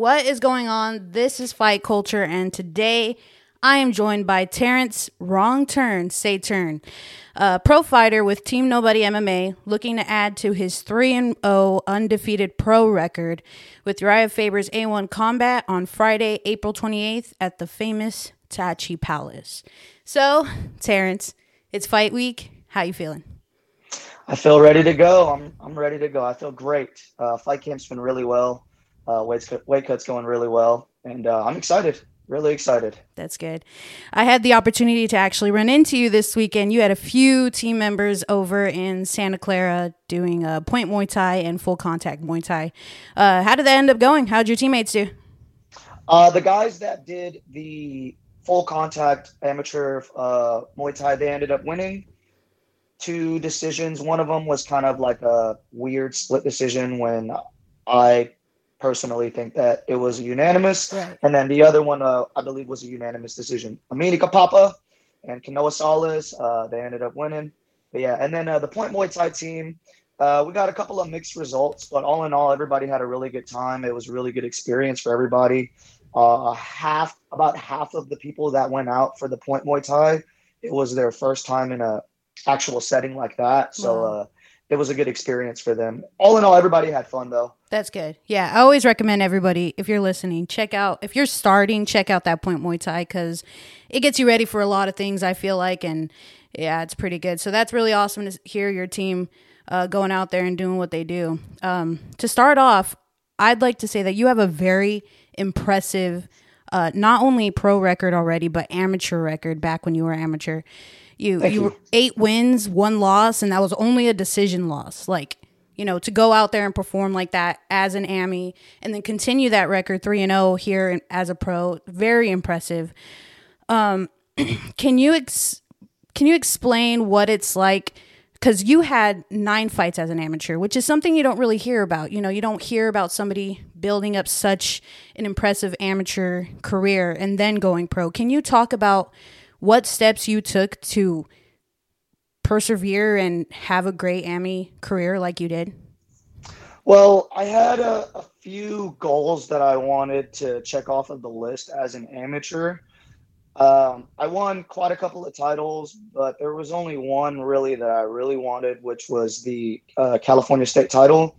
What is going on? This is Fight Culture, and today I am joined by Terrance Wrong Turn, Saeteurn, a pro fighter with Team Nobody MMA, looking to add to his 3 0 undefeated pro record with Uriah Faber's A1 combat on Friday, April 28th at the famous Tachi Palace. So, Terrance, it's fight week. How you feeling? I feel ready to go. I'm I'm ready to go. I feel great. Uh, fight camp's been really well. Uh, weight, weight cut's going really well, and uh, I'm excited. Really excited. That's good. I had the opportunity to actually run into you this weekend. You had a few team members over in Santa Clara doing uh, point Muay Thai and full contact Muay Thai. Uh, how did that end up going? How'd your teammates do? Uh, the guys that did the full contact amateur uh, Muay Thai, they ended up winning two decisions. One of them was kind of like a weird split decision when I personally think that it was unanimous. Right. And then the other one, uh, I believe, was a unanimous decision. Amini Papa and Kanoa Salas, uh, they ended up winning. But yeah, and then uh, the Point Muay Thai team, uh, we got a couple of mixed results, but all in all, everybody had a really good time. It was a really good experience for everybody. Uh, half, about half of the people that went out for the Point Muay Thai, it was their first time in a actual setting like that. So wow. uh, it was a good experience for them. All in all, everybody had fun though. That's good. Yeah, I always recommend everybody if you're listening, check out if you're starting, check out that Point Muay Thai because it gets you ready for a lot of things. I feel like, and yeah, it's pretty good. So that's really awesome to hear your team uh, going out there and doing what they do. Um, to start off, I'd like to say that you have a very impressive, uh, not only pro record already, but amateur record back when you were amateur. You you, were eight wins, one loss, and that was only a decision loss. Like you know, to go out there and perform like that as an AMI and then continue that record 3 and 0 here as a pro, very impressive. Um, can you ex- can you explain what it's like cuz you had 9 fights as an amateur, which is something you don't really hear about. You know, you don't hear about somebody building up such an impressive amateur career and then going pro. Can you talk about what steps you took to persevere and have a great AMI career like you did? Well, I had a, a, few goals that I wanted to check off of the list as an amateur. Um, I won quite a couple of titles, but there was only one really that I really wanted, which was the uh, California State title.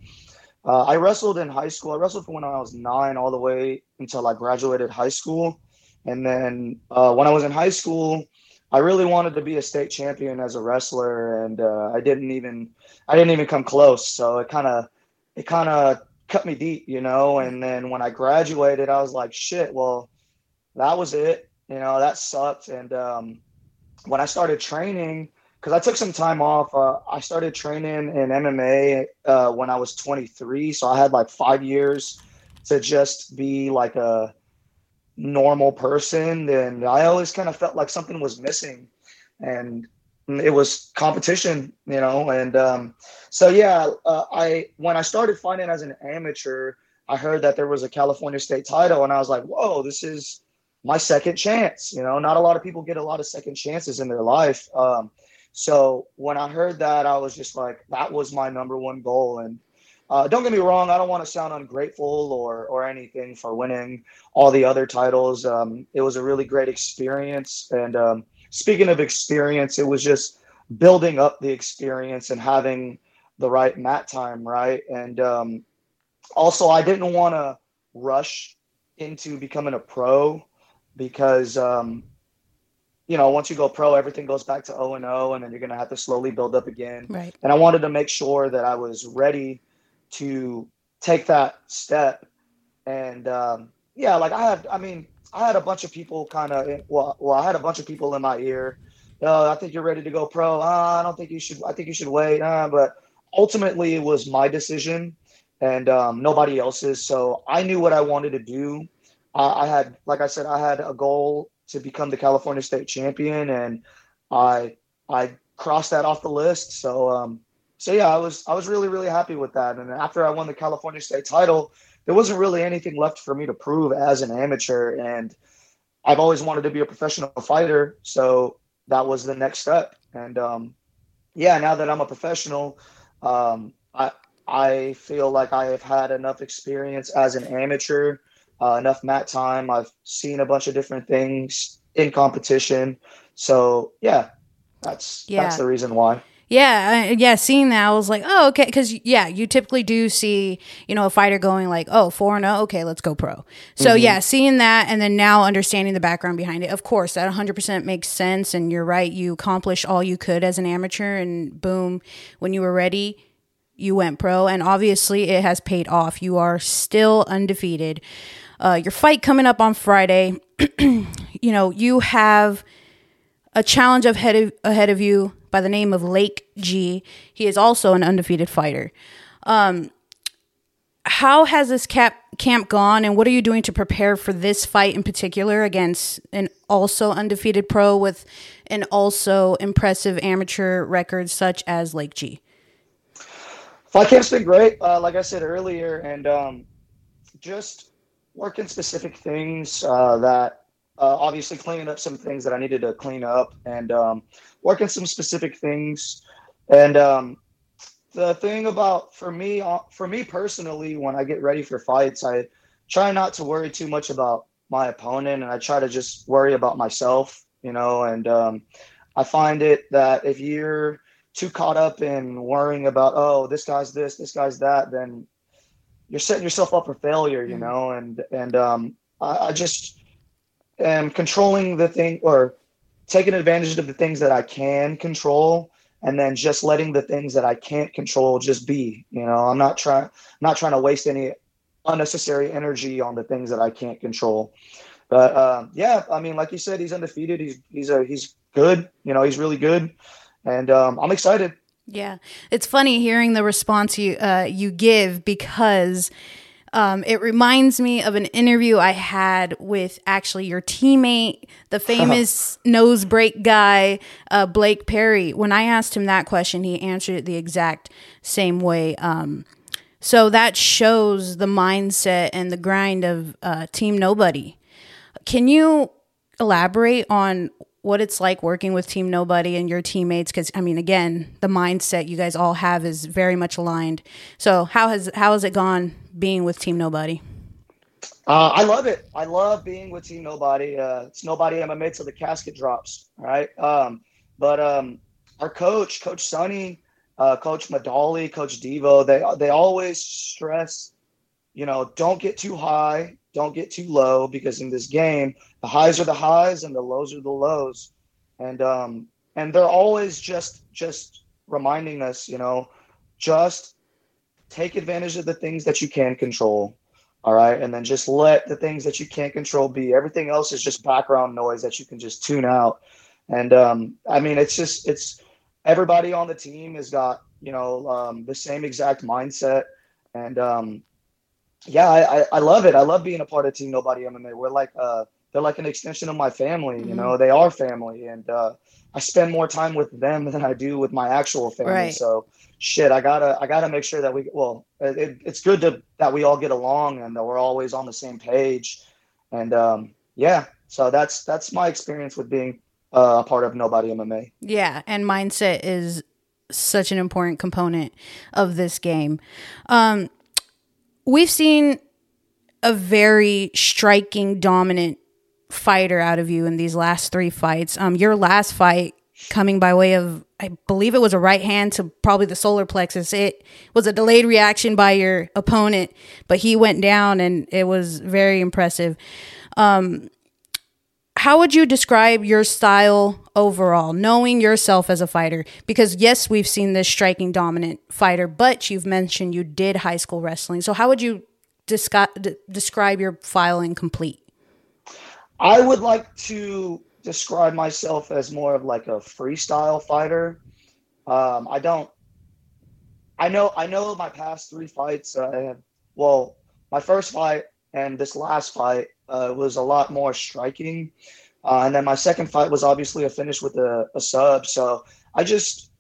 Uh, I wrestled in high school. I wrestled from when I was nine all the way until I graduated high school. And then uh, when I was in high school, I really wanted to be a state champion as a wrestler, and uh, I didn't even I didn't even come close. So it kind of it kind of cut me deep, you know. And then when I graduated, I was like, shit. Well, that was it. You know, that sucked. And um, when I started training, because I took some time off, uh, I started training in MMA uh, when I was 23. So I had like five years to just be like a normal person, then I always kind of felt like something was missing, and it was competition, you know. And um, so yeah, uh, I when I started fighting as an amateur, I heard that there was a California state title, and I was like, whoa, this is my second chance. You know, not a lot of people get a lot of second chances in their life. Um, so when I heard that, I was just like, that was my number one goal, and uh, don't get me wrong, I don't want to sound ungrateful or or anything for winning all the other titles. Um, it was a really great experience, and um, speaking of experience, it was just building up the experience and having the right mat time, right? And um, also, I didn't want to rush into becoming a pro because um, you know, once you go pro, everything goes back to O and O, and then you're gonna have to slowly build up again. Right. And I wanted to make sure that I was ready to take that step. And um, yeah, like I had, I mean, I had a bunch of people kind of, well, well, I had a bunch of people in my ear. Oh, I think you're ready to go pro. Uh, I don't think you should. I think you should wait. Uh, but ultimately, it was my decision and um, nobody else's. So I knew what I wanted to do. I, I had, like I said, I had a goal to become the California State champion, and I I crossed that off the list. So um, so yeah, I was I was really really happy with that. And after I won the California State title, there wasn't really anything left for me to prove as an amateur. And I've always wanted to be a professional fighter, so that was the next step. And um, yeah, now that I'm a professional, um, I I feel like I have had enough experience as an amateur uh, enough mat time. I've seen a bunch of different things in competition. So yeah, that's Yeah. that's the reason why. Yeah, yeah. Seeing that, I was like, oh, okay. Because yeah, you typically do see, you know, a fighter going like, oh, four and oh, okay, let's go pro. So yeah, seeing that, and then now understanding the background behind it. Of course, that 100 percent makes sense. And you're right. You accomplished all you could as an amateur, and boom, when you were ready, you went pro, and obviously it has paid off. You are still undefeated. Uh, your fight coming up on Friday. you know, you have a challenge ahead of, ahead of you by the name of Lake G. He is also an undefeated fighter. Um, how has this cap, camp gone, and what are you doing to prepare for this fight in particular against an also undefeated pro with an also impressive amateur record such as Lake G? Fight camp's been great, uh, like I said earlier, and um, just working specific things uh, that uh, obviously cleaning up some things that I needed to clean up, and um, working some specific things. And um, the thing about for me, uh, for me personally, when I get ready for fights, I try not to worry too much about my opponent, and I try to just worry about myself, you know. And um, I find it that if you're too caught up in worrying about oh this guy's this this guy's that then you're setting yourself up for failure you Mhm. know and and um I, I just am controlling the thing or taking advantage of the things that i can control and then just letting the things that i can't control just be you know? I'm not trying not trying to waste any unnecessary energy on the things that i can't control. But um, yeah i mean like you said he's undefeated. He's he's a he's good you know he's really good. And um, I'm excited. Yeah, it's funny hearing the response you uh, you give because um, it reminds me of an interview I had with actually your teammate, the famous nose break guy, uh, Blake Perry. When I asked him that question, he answered it the exact same way. Um, so that shows the mindset and the grind of uh, Team Nobody. Can you elaborate on what it's like working with Team Nobody and your teammates? Because I mean, again, the mindset you guys all have is very much aligned. So how has how has it gone being with Team Nobody? Uh, I love it. I love being with Team Nobody. Uh, it's Nobody MMA till the casket drops, right? Um, but um, our coach, Coach Sonny, uh, Coach Madali, Coach Devo, they they always stress, you know, don't get too high, don't get too low, because in this game, the highs are the highs and the lows are the lows, and um, and they're always just just reminding us, you know, just take advantage of the things that you can control all right? And then just let the things that you can't control be. Everything else is just background noise that you can just tune out. And um, i mean it's just it's everybody on the team has got you know um, the same exact mindset. And um, yeah I, I, I love it i love being a part of team nobody mma we're like uh, they're like an extension of my family you Mhm. know they are family and uh, i spend more time with them than i do with my actual family Right. so shit i gotta i gotta make sure that we well it, it's good to that we all get along and that we're always on the same page and um yeah so that's that's my experience with being uh, a part of nobody mma Yeah, and mindset is such an important component of this game. Um, we've seen a very striking, dominant fighter out of you in these last three fights. Um, your last fight coming by way of, I believe it was a right hand to probably the solar plexus. It was a delayed reaction by your opponent, but he went down and it was very impressive. Um, how would you describe your style overall, knowing yourself as a fighter? Because yes, we've seen this striking, dominant fighter, but you've mentioned you did high school wrestling. So how would you d- describe your file in complete? I would like to describe myself as more of like a freestyle fighter. Um, I don't. I know. I know my past three fights. Uh, well, my first fight and this last fight uh, was a lot more striking, uh, and then my second fight was obviously a finish with a, a sub. So I just,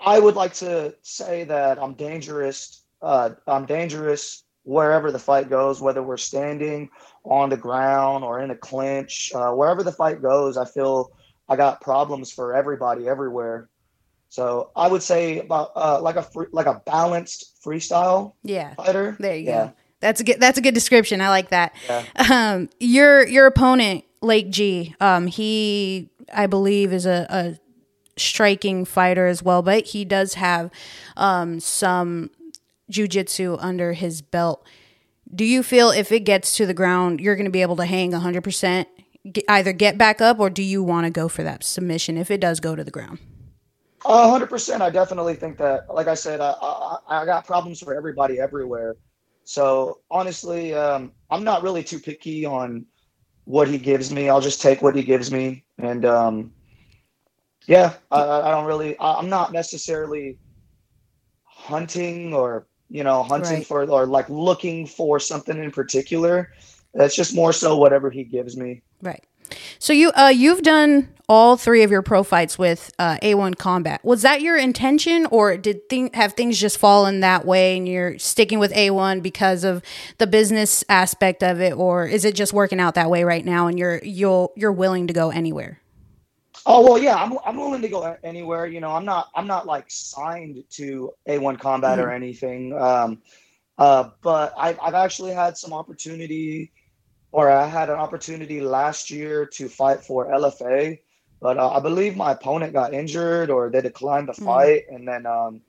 I would like to say that I'm dangerous. Uh, I'm dangerous wherever the fight goes, whether we're standing on the ground or in a clinch, uh, wherever the fight goes, I feel I got problems for everybody everywhere. So I would say about uh, like a free, like a balanced freestyle Yeah, fighter. there you Yeah. go. That's a good. That's a good description. I like that. Yeah. Um, your your opponent, Lake G. Um, he I believe is a, a striking fighter as well, but he does have um some jujitsu under his belt. Do you feel if it gets to the ground, you're going to be able to hang 100%, either get back up, or do you want to go for that submission if it does go to the ground? Hundred percent. I definitely think that. Like I said, I, I, I got problems for everybody everywhere. So honestly, um, I'm not really too picky on what he gives me. I'll just take what he gives me, and um, yeah, I, I don't really. I, I'm not necessarily hunting or you know hunting Right. for or like looking for something in particular. It's just more so whatever he gives me. Right. So you uh you've done all three of your pro fights with uh, A1 Combat. Was that your intention, or did thing have things just fallen that way, and you're sticking with A1 because of the business aspect of it, or is it just working out that way right now, and you're you'll you're willing to go anywhere? Oh well, yeah, I'm I'm willing to go anywhere. You know, I'm not I'm not like signed to A1 Combat or anything. Um, uh, but I've I've actually had some opportunity, or I had an opportunity last year to fight for LFA, but uh, I believe my opponent got injured or they declined the Mm. fight, and then um,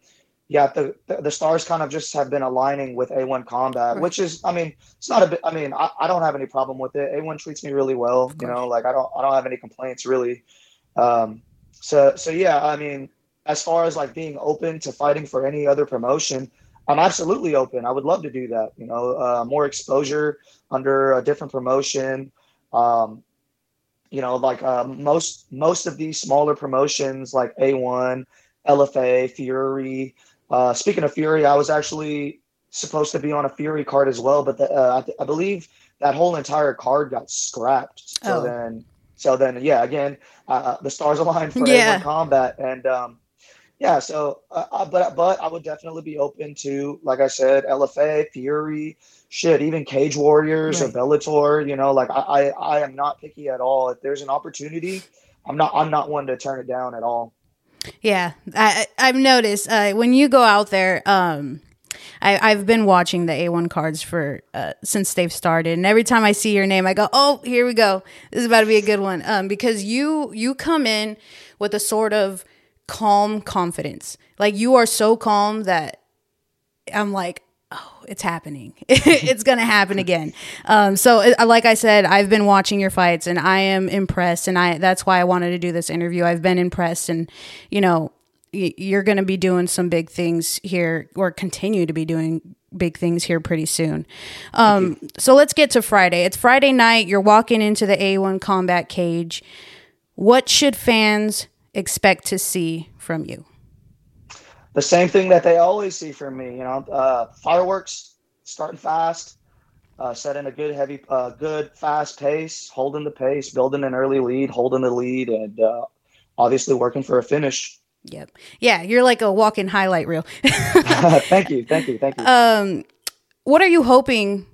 yeah, the, the the stars kind of just have been aligning with A1 Combat, Right. which is, I mean, it's not a bit. I mean, I, I don't have any problem with it. A1 treats me really well. You know, like I don't I don't have any complaints really. Um, so so yeah, I mean, as far as like being open to fighting for any other promotion, I'm absolutely open. I would love to do that. You know, uh, more exposure under a different promotion. Um, you know, like uh, most most of these smaller promotions, like A1, LFA, Fury. Uh, speaking of Fury, I was actually supposed to be on a Fury card as well, but the, uh, I, I believe that whole entire card got scrapped. So Oh. then, so then, yeah, again, uh, the stars aligned for Yeah. A1 combat, and um, yeah, so uh, uh, but but I would definitely be open to, like I said, LFA, Fury, shit, even Cage Warriors Right. or Bellator. You know, like I, I I am not picky at all. If there's an opportunity, I'm not I'm not one to turn it down at all. Yeah, I, I've noticed uh, when you go out there. Um, I, I've been watching the A1 cards for uh, since they've started, and every time I see your name, I go, "Oh, here we go. This is about to be a good one." Um, because you you come in with a sort of calm confidence, like you are so calm that I'm like, oh, it's happening. it's going to happen again. Um, so uh, like I said, I've been watching your fights and I am impressed. And I, that's why I wanted to do this interview. I've been impressed and, you know, y- you're going to be doing some big things here or continue to be doing big things here pretty soon. Um, so let's get to Friday. It's Friday night. You're walking into the A1 combat cage. What should fans expect to see from you? the same thing that they always see from me. You know, uh, fireworks, starting fast, uh, setting a good heavy, uh, good fast pace, holding the pace, building an early lead, holding the lead, and uh, obviously working for a finish. Yep. Yeah, you're like a walking highlight reel. thank you, thank you, thank you. um what are you hoping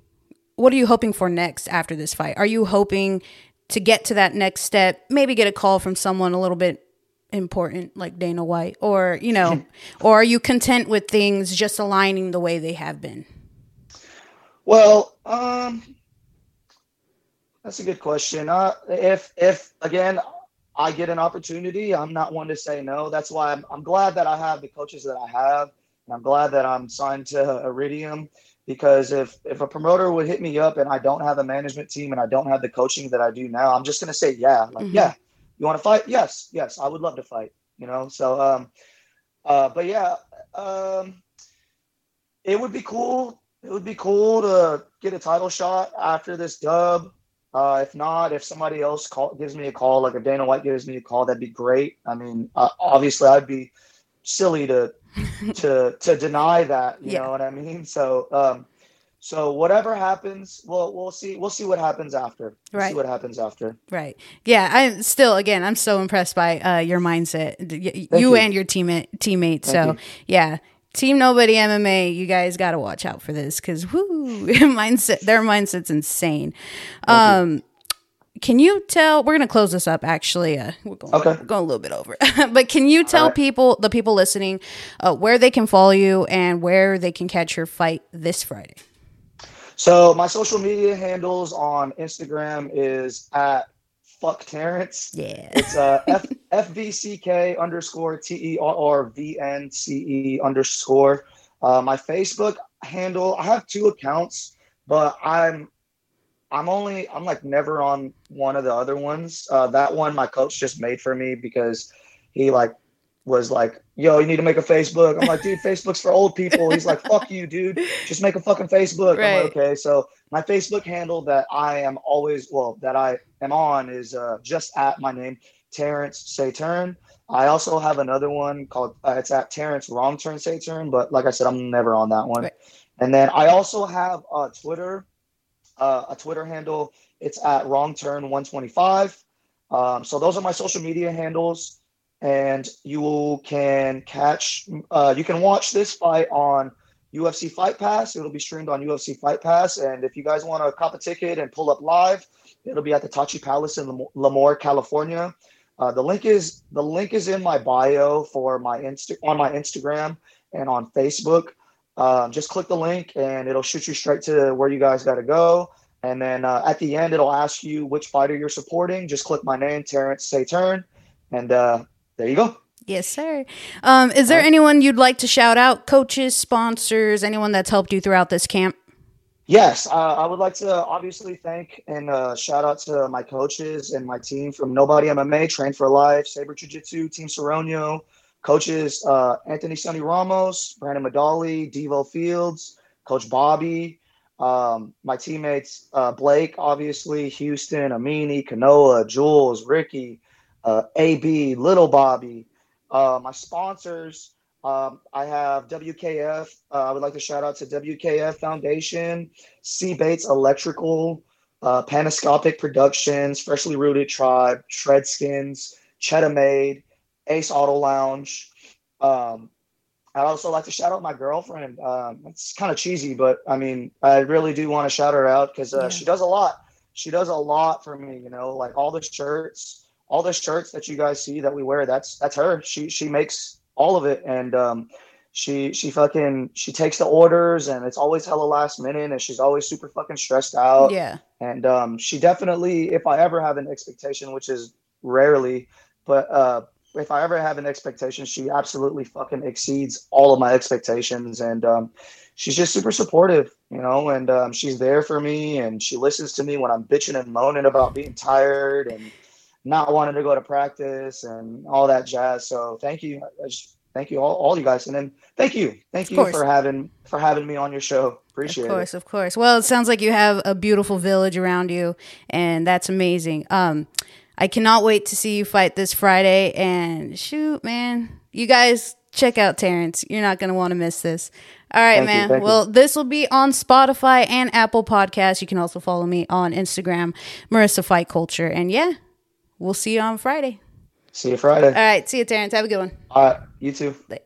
what are you hoping for next after this fight are you hoping to get to that next step maybe get a call from someone a little bit important like dana white or you know or are you content with things just aligning the way they have been Well, um, that's a good question. Uh, if if again I get an opportunity, I'm not one to say no. That's why I'm, I'm glad that I have the coaches that I have, and I'm glad that I'm signed to Iridium. Because if if a promoter would hit me up and I don't have a management team and I don't have the coaching that I do now, I'm just gonna say yeah, like Mhm. yeah. You want to fight? Yes, yes, I would love to fight. You know, so um, uh, but yeah, um, it would be cool. It would be cool to get a title shot after this dub. Uh, if not, if somebody else call, gives me a call, like if Dana White gives me a call, that'd be great. I mean, uh, obviously, I'd be silly to to to deny that. You Yeah. know what I mean? So, um, so whatever happens, we'll we'll see. We'll see what happens after. We'll Right. See what happens after. right yeah i'm still again i'm so impressed by uh, your mindset Y- you, you. and your teammate teammates so Thank yeah team nobody mma you guys got to watch out for this because whoo mindset their mindset's insane um can you tell we're gonna close this up actually uh we're going, Okay. we're going a little bit over but can you tell right. people the people listening uh, where they can follow you and where they can catch your fight this friday So my social media handles on Instagram is at fuck Terrance. Yeah. It's uh F FVCK underscore T E R R V N C E underscore. Uh, my Facebook handle, I have two accounts, but I'm I'm only I'm like never on one of the other ones. Uh, that one my coach just made for me because he like was like, "Yo, you need to make a Facebook." I'm like, "Dude, Facebook's for old people." He's like, "Fuck you, dude. Just make a fucking Facebook." Right. I'm like, "Okay." So my Facebook handle that I am always well that I am on is uh, just at my name, Terrance Say Turn. I also have another one called uh, it's at Terrance Wrong Turn Saeteurn, but like I said, I'm never on that one. Right. And then I also have a Twitter, uh, a Twitter handle. It's at Wrong Turn 125. Um, so those are my social media handles, and you can catch, uh, you can watch this fight on UFC Fight Pass. It'll be streamed on UFC Fight Pass, and if you guys want to cop a ticket and pull up live, it'll be at the Tachi Palace in Lemoore, California. Uh, the link is the link is in my bio for my insta on my Instagram and on Facebook. Um, just click the link and it'll shoot you straight to where you guys got to go. And then uh, at the end, it'll ask you which fighter you're supporting. Just click my name, Terrance Say Turn, and uh, there you go. Yes, sir. Um, is there Alright. anyone you'd like to shout out? Coaches, sponsors, anyone that's helped you throughout this camp? Yes, uh, I would like to obviously thank and uh, shout out to my coaches and my team from Nobody MMA, Train for Life, Saber Jiu Jitsu, Team Seronio, coaches uh, Anthony Sonny Ramos, Brandon Medali, Devo Fields, Coach Bobby, um, my teammates uh, Blake, obviously, Houston, Amini, Kanoa, Jules, Ricky, uh, AB, Little Bobby, uh, my sponsors. Um, I have WKF. Uh, I would like to shout out to WKF Foundation, C Bates Electrical, uh, Panoscopic Productions, Freshly Rooted Tribe, Shred Skins, Cheddar Made, Ace Auto Lounge. Um, I'd also like to shout out my girlfriend. Um, it's kind of cheesy, but I mean, I really do want to shout her out because uh, Yeah. she does a lot. She does a lot for me. You know, like all the shirts, all the shirts that you guys see that we wear. That's that's her. She she makes all of it, and um, she she fucking she takes the orders, and it's always hella last minute, and she's always super fucking stressed out. Yeah. And um, she definitely, if I ever have an expectation, which is rarely, but uh, if I ever have an expectation, she absolutely fucking exceeds all of my expectations. And um, she's just super supportive, you know, and um, she's there for me and she listens to me when I'm bitching and moaning about being tired and not wanting to go to practice and all that jazz. So thank you. I just, thank you all, all you guys. And then thank you. Thank you for having, for having me on your show. Appreciate it. Of it. course, of course. Well, it sounds like you have a beautiful village around you, and that's amazing. Um, I cannot wait to see you fight this Friday. And shoot, man, you guys check out Terrance. You're not gonna want to miss this. All right, Thank man. you. well, this will be on Spotify and Apple Podcasts. You can also follow me on Instagram, Marissa Fight Culture. And yeah, we'll see you on Friday. See you Friday. All right, see you, Terrance. Have a good one. All right. You too. Bye.